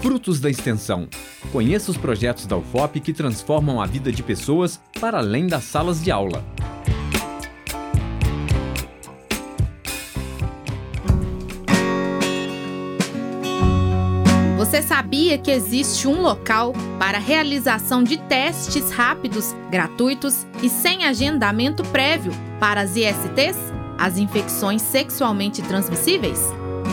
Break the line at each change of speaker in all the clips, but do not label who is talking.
Frutos da Extensão. Conheça os projetos da UFOP que transformam a vida de pessoas para além das salas de aula.
Você sabia que existe um local para a realização de testes rápidos, gratuitos e sem agendamento prévio para as ISTs, as infecções sexualmente transmissíveis?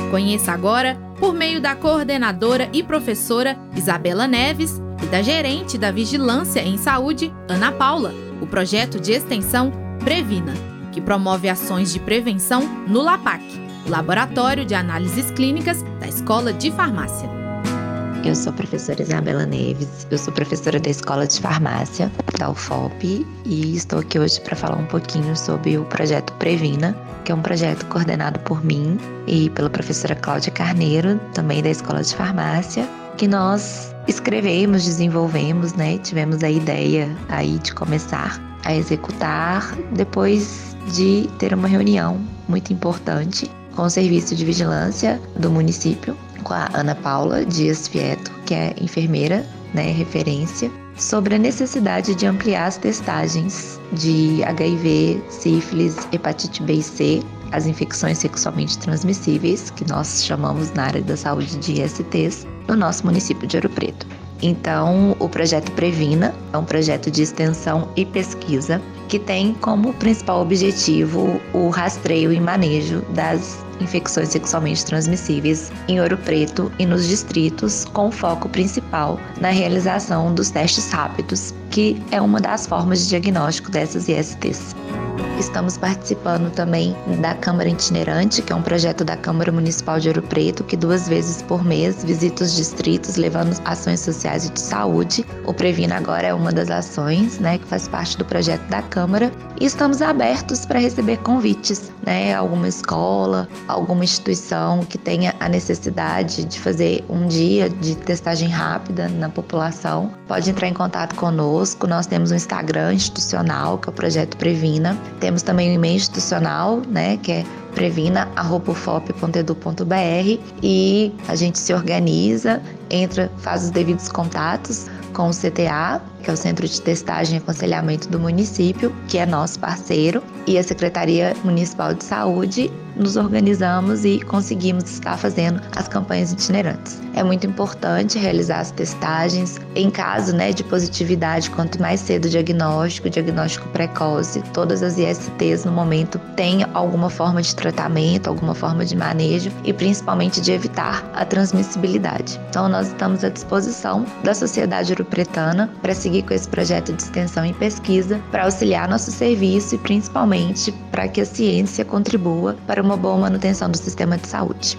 Conheça agora por meio da coordenadora e professora Isabela Neves e da gerente da Vigilância em Saúde, Ana Paula, o projeto de extensão Previna, que promove ações de prevenção no LAPAC, Laboratório de Análises Clínicas da Escola de Farmácia.
Eu sou a professora Isabela Neves, eu sou professora da Escola de Farmácia da UFOP e estou aqui hoje para falar um pouquinho sobre o projeto Previna, que é um projeto coordenado por mim e pela professora Cláudia Carneiro, também da Escola de Farmácia, que nós escrevemos, desenvolvemos, né? Tivemos a ideia aí de começar a executar depois de ter uma reunião muito importante com o serviço de vigilância do município com a Ana Paula Dias Fieto, que é enfermeira, né, referência, sobre a necessidade de ampliar as testagens de HIV, sífilis, hepatite B e C, as infecções sexualmente transmissíveis, que nós chamamos na área da saúde de ISTs, no nosso município de Ouro Preto. Então, o projeto Previna é um projeto de extensão e pesquisa que tem como principal objetivo o rastreio e manejo das infecções sexualmente transmissíveis em Ouro Preto e nos distritos, com foco principal na realização dos testes rápidos, que é uma das formas de diagnóstico dessas ISTs. Estamos participando também da Câmara Itinerante, que é um projeto da Câmara Municipal de Ouro Preto, que duas vezes por mês visita os distritos levando ações sociais e de saúde. O Previna agora é uma das ações, né, que faz parte do projeto da Câmara. E estamos abertos para receber convites, né, alguma escola, alguma instituição que tenha a necessidade de fazer um dia de testagem rápida na população, pode entrar em contato conosco. Nós temos um Instagram institucional, que é o Projeto Previna. Temos também o e-mail institucional, né, que é previna@fop.edu.br e a gente se organiza, entra, faz os devidos contatos com o CTA, que é o Centro de Testagem e Aconselhamento do município, que é nosso parceiro, e a Secretaria Municipal de Saúde nos organizamos e conseguimos estar fazendo as campanhas itinerantes. É muito importante realizar as testagens em caso né, de positividade, quanto mais cedo o diagnóstico, diagnóstico precoce, todas as ISTs no momento têm alguma forma de tratamento, alguma forma de manejo e principalmente de evitar a transmissibilidade. Então nós estamos à disposição da sociedade europretana para seguir com esse projeto de extensão e pesquisa para auxiliar nosso serviço e principalmente para que a ciência contribua para uma boa manutenção do sistema de saúde.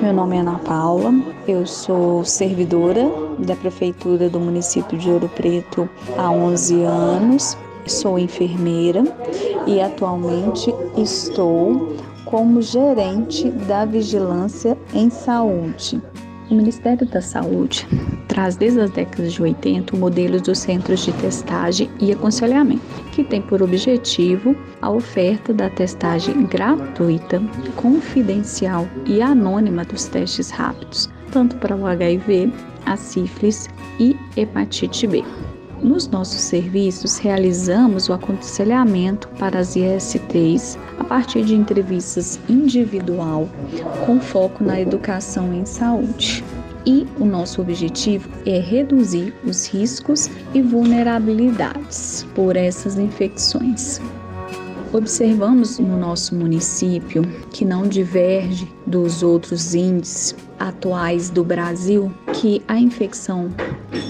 Meu nome é Ana Paula, eu sou servidora da Prefeitura do município de Ouro Preto há 11 anos, sou enfermeira e atualmente estou como gerente da Vigilância em Saúde. O Ministério da Saúde traz desde as décadas de 80 o modelo dos centros de testagem e aconselhamento, que tem por objetivo a oferta da testagem gratuita, confidencial e anônima dos testes rápidos, tanto para o HIV, a sífilis e hepatite B. Nos nossos serviços, realizamos o aconselhamento para as ISTs a partir de entrevistas individual com foco na educação em saúde. E o nosso objetivo é reduzir os riscos e vulnerabilidades por essas infecções. Observamos no nosso município que não diverge dos outros índices atuais do Brasil que a infecção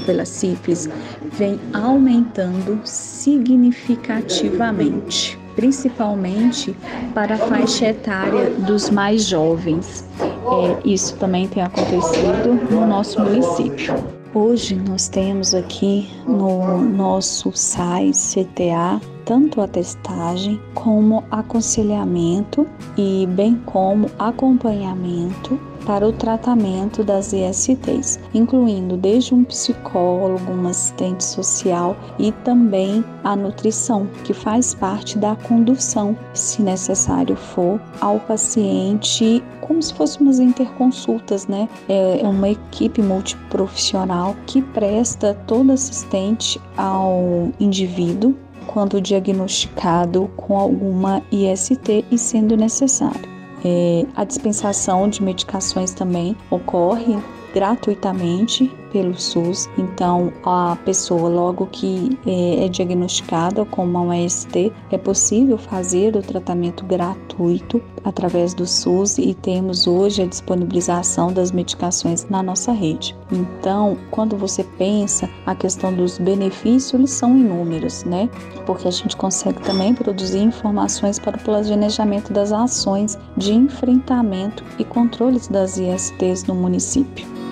pela sífilis vem aumentando significativamente, principalmente para a faixa etária dos mais jovens. É, isso também tem acontecido no nosso município. Hoje nós temos aqui no nosso site CTA tanto a testagem como aconselhamento e bem como acompanhamento para o tratamento das ISTs, incluindo desde um psicólogo, um assistente social e também a nutrição, que faz parte da condução, se necessário for, ao paciente como se fôssemos interconsultas, né? É, é uma equipe multiprofissional que presta toda assistente ao indivíduo quando diagnosticado com alguma IST e sendo necessário. É, a dispensação de medicações também ocorre gratuitamente pelo SUS. Então, a pessoa, logo que é, é diagnosticada com uma UST, é possível fazer o tratamento gratuito através do SUS e temos hoje a disponibilização das medicações na nossa rede. Então, quando você pensa a questão dos benefícios, eles são inúmeros, né? Porque a gente consegue também produzir informações para o planejamento das ações de enfrentamento e controles das ISTs no município.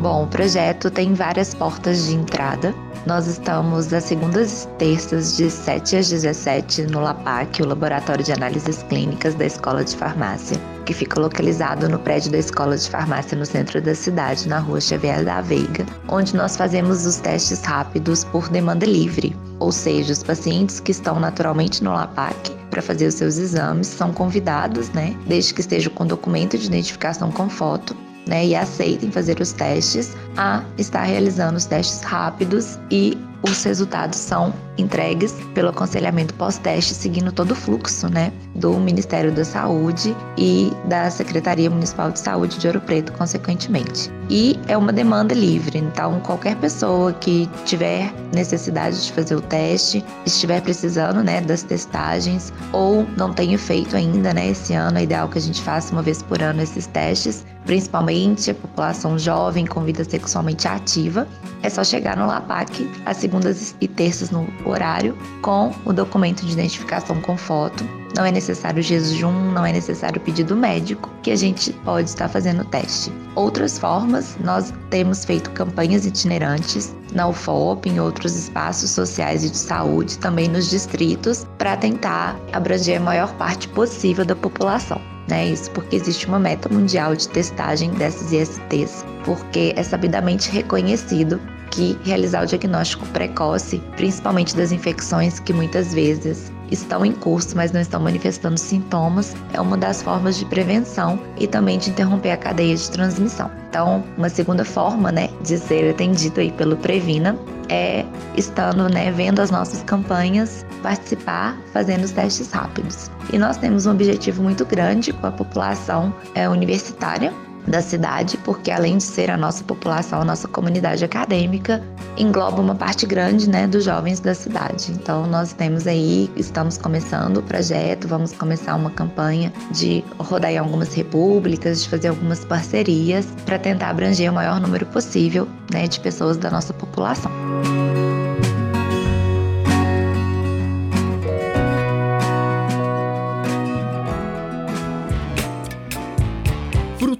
Bom, o projeto tem várias portas de entrada. Nós estamos às segundas e terças de 7 às 17 no LAPAC, o Laboratório de Análises Clínicas da Escola de Farmácia, que fica localizado no prédio da Escola de Farmácia no centro da cidade, na rua Xavier da Veiga, onde nós fazemos os testes rápidos por demanda livre, ou seja, os pacientes que estão naturalmente no LAPAC para fazer os seus exames são convidados, né, desde que estejam com documento de identificação com foto, né, e aceitem fazer os testes, a estar realizando os testes rápidos e os resultados são entregues pelo aconselhamento pós-teste, seguindo todo o fluxo né, do Ministério da Saúde e da Secretaria Municipal de Saúde de Ouro Preto, consequentemente. E é uma demanda livre, então qualquer pessoa que tiver necessidade de fazer o teste, estiver precisando né, das testagens ou não tenha feito ainda né, esse ano, é ideal que a gente faça uma vez por ano esses testes, principalmente a população jovem com vida sexualmente ativa, é só chegar no LAPAC às segundas e terças no horário com o documento de identificação com foto. Não é necessário jejum, não é necessário pedido médico, que a gente pode estar fazendo o teste. Outras formas, nós temos feito campanhas itinerantes na UFOP, em outros espaços sociais e de saúde, também nos distritos, para tentar abranger a maior parte possível da população né? Isso porque existe uma meta mundial de testagem dessas ISTs, porque é sabidamente reconhecido que realizar o diagnóstico precoce, principalmente das infecções que muitas vezes estão em curso, mas não estão manifestando sintomas, é uma das formas de prevenção e também de interromper a cadeia de transmissão. Então, uma segunda forma, né, de ser atendido aí pelo Previna é estando, né, vendo as nossas campanhas, participar, fazendo os testes rápidos. E nós temos um objetivo muito grande com a população é, universitária, da cidade, porque além de ser a nossa população, a nossa comunidade acadêmica, engloba uma parte grande né, dos jovens da cidade. Então nós temos aí, estamos começando o projeto, vamos começar uma campanha de rodar em algumas repúblicas, de fazer algumas parcerias para tentar abranger o maior número possível né, de pessoas da nossa população.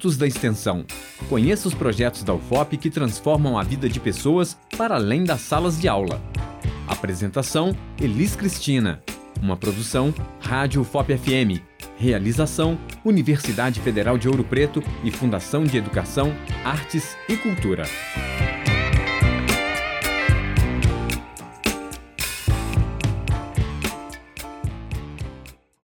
Frutos da Extensão. Conheça os projetos da UFOP que transformam a vida de pessoas para além das salas de aula. Apresentação: Elis Cristina. Uma produção: Rádio UFOP FM. Realização: Universidade Federal de Ouro Preto e Fundação de Educação, Artes e Cultura.